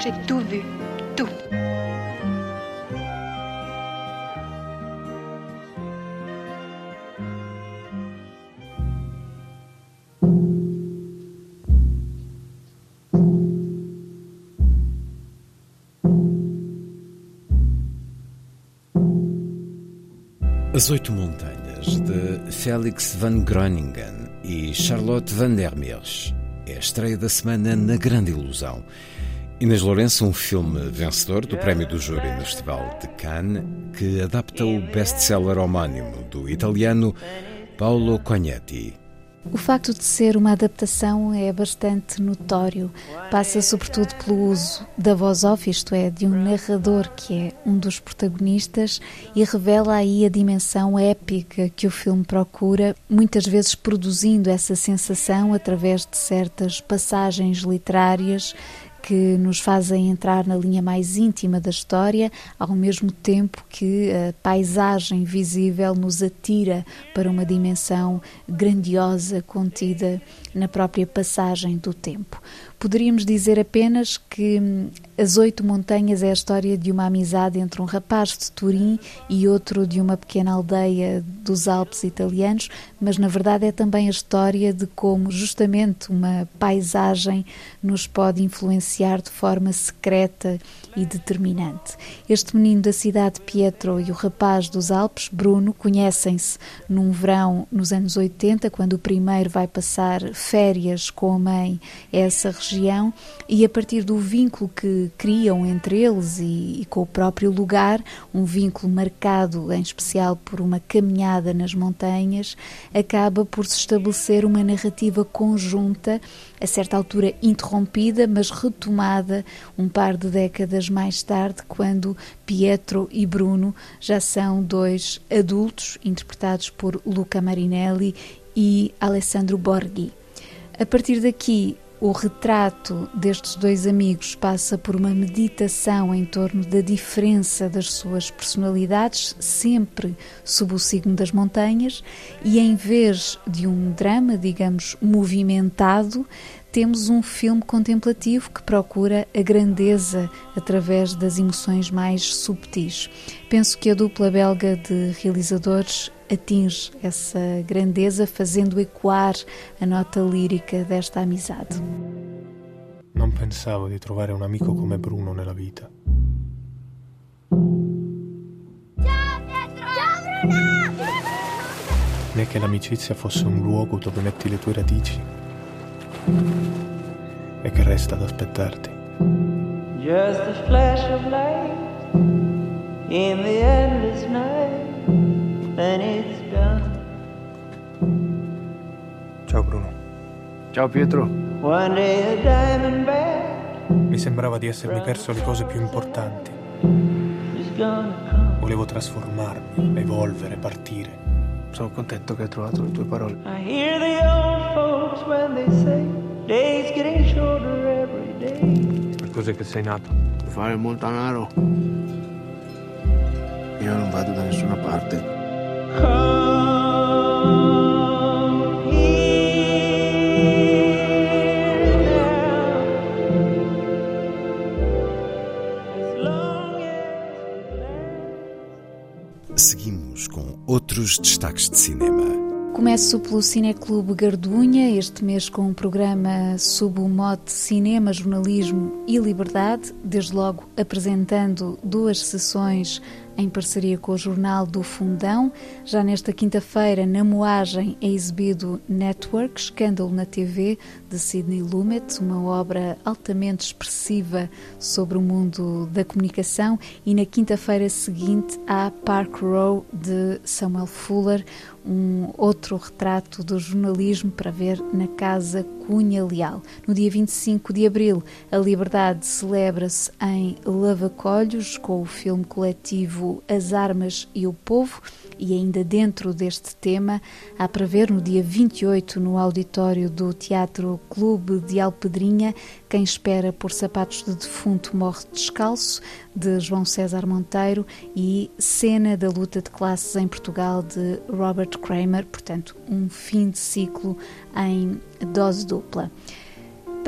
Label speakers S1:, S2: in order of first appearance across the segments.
S1: J'ai tout vu, tout.
S2: As Oito Montanhas, de Felix van Groningen e Charlotte van der Meers. É a estreia da semana na Grande Ilusão. Inês Lourenço, um filme vencedor do Prémio do Júri no Festival de Cannes, que adapta o best-seller homónimo do italiano Paolo Cognetti.
S3: O facto de ser uma adaptação é bastante notório. Passa sobretudo pelo uso da voz off, isto é, de um narrador que é um dos protagonistas e revela aí a dimensão épica que o filme procura, muitas vezes produzindo essa sensação através de certas passagens literárias que nos fazem entrar na linha mais íntima da história, ao mesmo tempo que a paisagem visível nos atira para uma dimensão grandiosa contida na própria passagem do tempo. Poderíamos dizer apenas que hum, As Oito Montanhas é a história de uma amizade entre um rapaz de Turim e outro de uma pequena aldeia dos Alpes italianos, mas na verdade é também a história de como justamente uma paisagem nos pode influenciar de forma secreta e determinante. Este menino da cidade, Pietro, e o rapaz dos Alpes, Bruno, conhecem-se num verão nos anos 80, quando o primeiro vai passar férias com a mãe essa região, e a partir do vínculo que criam entre eles e, e com o próprio lugar, um vínculo marcado em especial por uma caminhada nas montanhas, acaba por se estabelecer uma narrativa conjunta, a certa altura interrompida, mas retomada um par de décadas mais tarde, quando Pietro e Bruno já são dois adultos, interpretados por Luca Marinelli e Alessandro Borghi. A partir daqui, o retrato destes dois amigos passa por uma meditação em torno da diferença das suas personalidades, sempre sob o signo das montanhas, e em vez de um drama, digamos, movimentado, temos um filme contemplativo que procura a grandeza através das emoções mais subtis. Penso que a dupla belga de realizadores atinge essa grandeza, fazendo ecoar a nota lírica desta amizade.
S4: Non pensavo di trovare un amico come Bruno nella vita. Né che l'amicizia fosse un luogo dove metti le tue radici e che resta ad aspettarti.
S5: Just a flash of light in the endless night, then it's done.
S4: Ciao Bruno.
S6: Ciao Pietro.
S5: One day a diamond bag
S4: Mi sembrava di essermi perso le cose più importanti. Volevo trasformarmi, evolvere, partire. Sono contento che hai trovato le tue parole.
S5: I hear the old folks when they say days getting shorter every day.
S4: Per cos'è che sei nato?
S7: Per fare molto denaro. Io non vado da nessuna parte.
S5: Come
S2: destaques de cinema.
S3: Começo pelo Cineclube Gardunha, este mês com um programa sob o mote Cinema, Jornalismo e Liberdade, desde logo apresentando duas sessões em parceria com o Jornal do Fundão. Já nesta quinta-feira, na moagem, é exibido Network, Escândalo na TV, de Sidney Lumet, uma obra altamente expressiva sobre o mundo da comunicação. E na quinta-feira seguinte, há Park Row, de Samuel Fuller, um outro retrato do jornalismo para ver na Casa Cunha Leal. No dia 25 de abril, a Liberdade celebra-se em Lavacolhos com o filme coletivo As Armas e o Povo e ainda dentro deste tema, há para ver no dia 28 no auditório do Teatro Clube de Alpedrinha Quem Espera por Sapatos de Defunto Morre Descalço, de João César Monteiro e Cena da Luta de Classes em Portugal, de Robert Kramer, portanto, um fim de ciclo em dose dupla.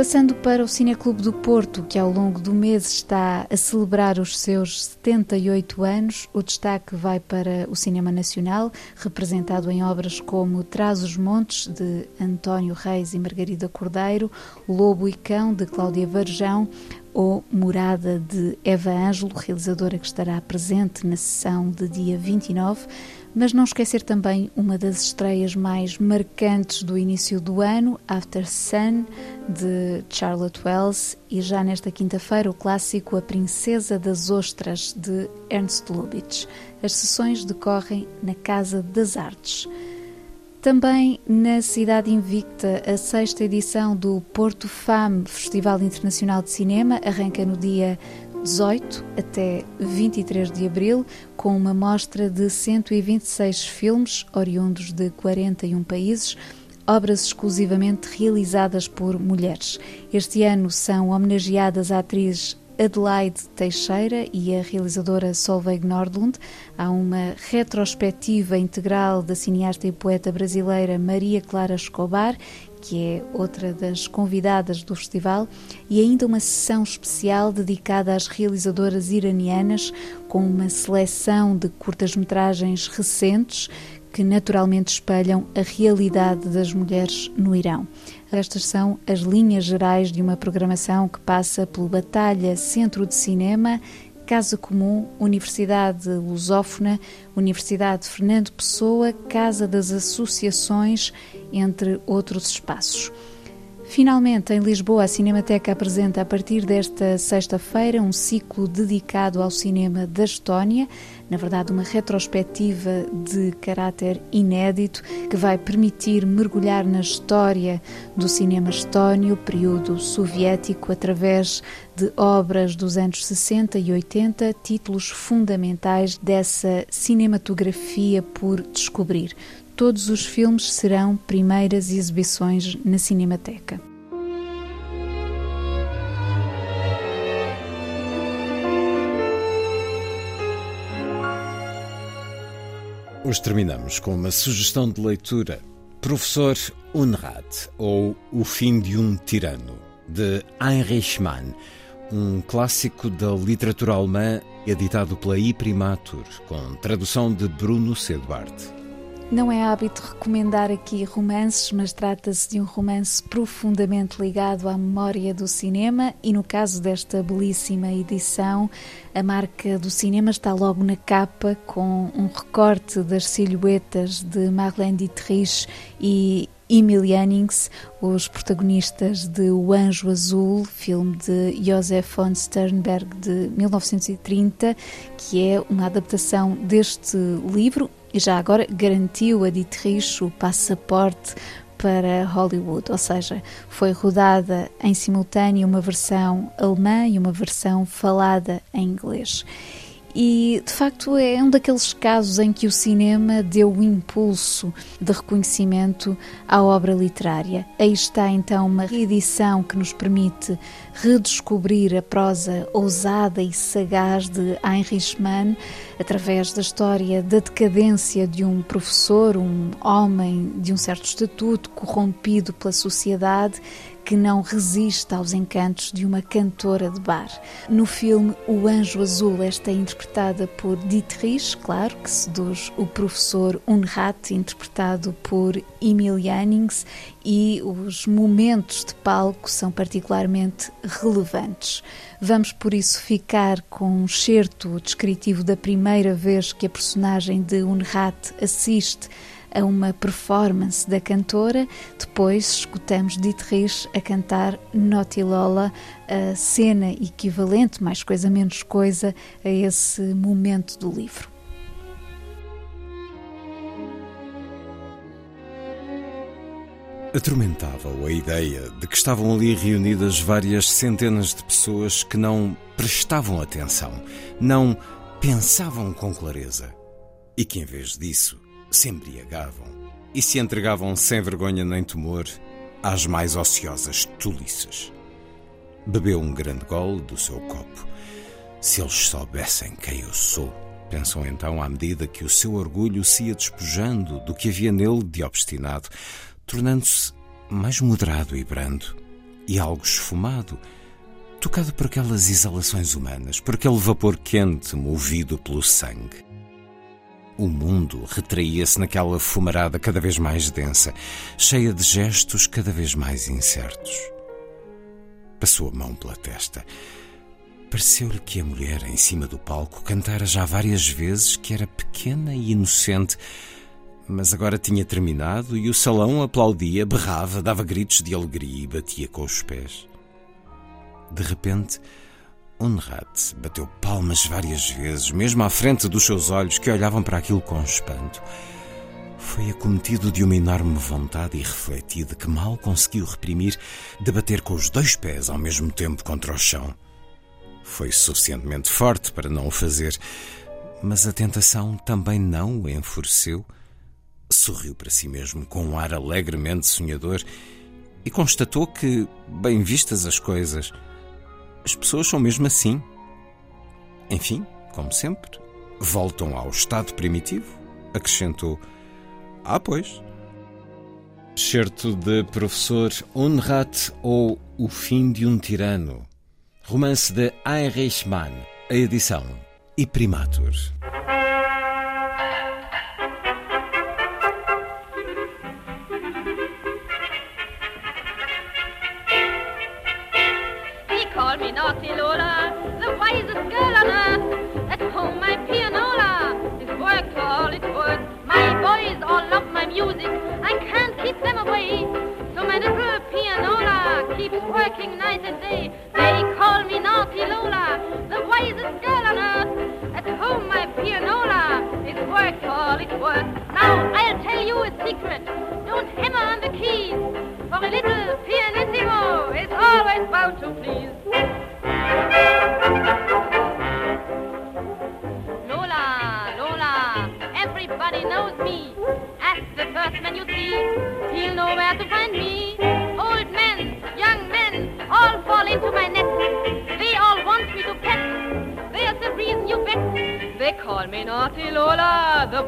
S3: Passando para o Cineclube do Porto, que ao longo do mês está a celebrar os seus 78 anos, o destaque vai para o cinema nacional, representado em obras como Traz os Montes, de António Reis e Margarida Cordeiro, Lobo e Cão, de Cláudia Varjão, ou Morada de Eva Ângelo, realizadora que estará presente na sessão de dia 29 mas não esquecer também uma das estreias mais marcantes do início do ano, After Sun, de Charlotte Wells, e já nesta quinta-feira o clássico A Princesa das Ostras, de Ernst Lubitsch. As sessões decorrem na Casa das Artes. Também na Cidade Invicta, a sexta edição do Porto FAM, Festival Internacional de Cinema, arranca no dia 18 até 23 de abril, com uma mostra de 126 filmes oriundos de 41 países, obras exclusivamente realizadas por mulheres. Este ano são homenageadas a atriz Adelaide Teixeira e a realizadora Solveig Nordlund. Há uma retrospectiva integral da cineasta e poeta brasileira Maria Clara Escobar que é outra das convidadas do festival, e ainda uma sessão especial dedicada às realizadoras iranianas, com uma seleção de curtas-metragens recentes que naturalmente espelham a realidade das mulheres no Irão. Estas são as linhas gerais de uma programação que passa pelo Batalha Centro de Cinema Casa Comum, Universidade Lusófona, Universidade Fernando Pessoa, Casa das Associações, entre outros espaços. Finalmente, em Lisboa, a Cinemateca apresenta a partir desta sexta-feira um ciclo dedicado ao cinema da Estónia, na verdade, uma retrospectiva de caráter inédito que vai permitir mergulhar na história do cinema estónio, período soviético, através de obras dos anos 60 e 80, títulos fundamentais dessa cinematografia por descobrir todos os filmes serão primeiras exibições na Cinemateca.
S2: Hoje terminamos com uma sugestão de leitura. Professor Unrat, ou O Fim de um Tirano, de Heinrich Mann, um clássico da literatura alemã editado pela Iprimatur, com tradução de Bruno C. Duarte.
S3: Não é hábito recomendar aqui romances, mas trata-se de um romance profundamente ligado à memória do cinema e no caso desta belíssima edição, a marca do cinema está logo na capa com um recorte das silhuetas de Marlene Dietrich e Emil Jannings, os protagonistas de O Anjo Azul, filme de Josef von Sternberg de 1930, que é uma adaptação deste livro e já agora garantiu a Dietrich o passaporte para Hollywood, ou seja, foi rodada em simultâneo uma versão alemã e uma versão falada em inglês. E de facto é um daqueles casos em que o cinema deu o impulso de reconhecimento à obra literária. Aí está então uma reedição que nos permite redescobrir a prosa ousada e sagaz de Heinrich Mann através da história da decadência de um professor, um homem de um certo estatuto, corrompido pela sociedade que não resiste aos encantos de uma cantora de bar. No filme O Anjo Azul, esta é interpretada por Dietrich, claro, que seduz o professor Unrat, interpretado por Emil Jannings, e os momentos de palco são particularmente relevantes. Vamos por isso ficar com um certo descritivo da primeira vez que a personagem de Unrat assiste a uma performance da cantora. Depois escutamos Dietrich a cantar Naughty Lola, a cena equivalente, mais coisa menos coisa, a esse momento do livro.
S2: Atormentava-o a ideia de que estavam ali reunidas várias centenas de pessoas que não prestavam atenção, não pensavam com clareza e que, em vez disso, se embriagavam e se entregavam sem vergonha nem temor às mais ociosas tolices. Bebeu um grande gole do seu copo. Se eles soubessem quem eu sou, pensou então à medida que o seu orgulho se ia despojando do que havia nele de obstinado, tornando-se mais moderado e brando, e algo esfumado, tocado por aquelas exalações humanas, por aquele vapor quente movido pelo sangue. O mundo retraía-se naquela fumarada cada vez mais densa, cheia de gestos cada vez mais incertos. Passou a mão pela testa. Pareceu-lhe que a mulher em cima do palco cantara já várias vezes que era pequena e inocente, mas agora tinha terminado e o salão aplaudia, berrava, dava gritos de alegria e batia com os pés. De repente, Unrat bateu palmas várias vezes, mesmo à frente dos seus olhos que olhavam para aquilo com espanto. Foi acometido de uma enorme vontade irrefletida que mal conseguiu reprimir de bater com os dois pés ao mesmo tempo contra o chão. Foi suficientemente forte para não o fazer, mas a tentação também não o enfureceu. Sorriu para si mesmo com um ar alegremente sonhador e constatou que, bem vistas as coisas, as pessoas são mesmo assim. Enfim, como sempre, voltam ao estado primitivo, acrescentou. Ah, pois. Certo de Professor Unrat ou O Fim de um Tirano. Romance de Heinrich Mann. A edição e Primatur. working night and day.
S8: They call me Naughty Lola, the wisest girl on earth. At home, my pianola is worth all it's worth. Now, I'll tell you a secret. Don't hammer on the keys, for a little pianissimo is always bound to please. Lola, Lola, everybody knows me. Ask the first man you see, he'll know where to find me.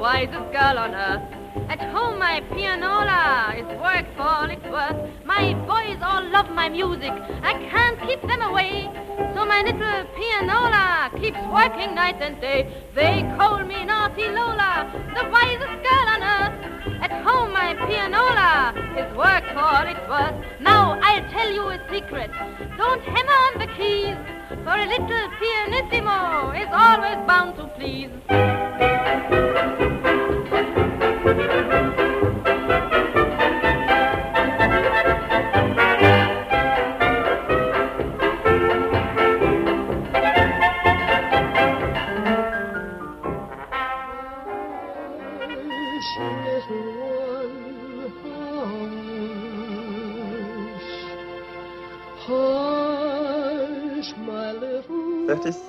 S8: Work on earth. At home, My pianola is work for all it's worth. My boys all love my music, I can't keep them away. So my little pianola keeps working night and day. They call me naughty Lola, the wisest girl on earth. At home my pianola is work for all it's worth. Now I'll tell you a secret, don't hammer on the keys. For a little pianissimo is always bound to please.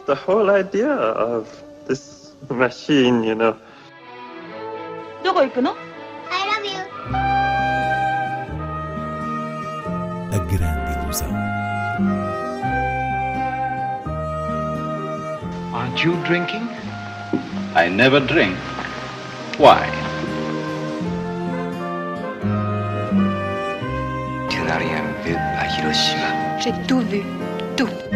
S9: the whole idea of this machine, you know.
S10: どこ行くの
S1: I love you.
S2: A grande ilusão.
S6: Aren't you drinking? I never drink. Why?
S7: Tu n'as rien vu à Hiroshima.
S1: J'ai tout vu, tout.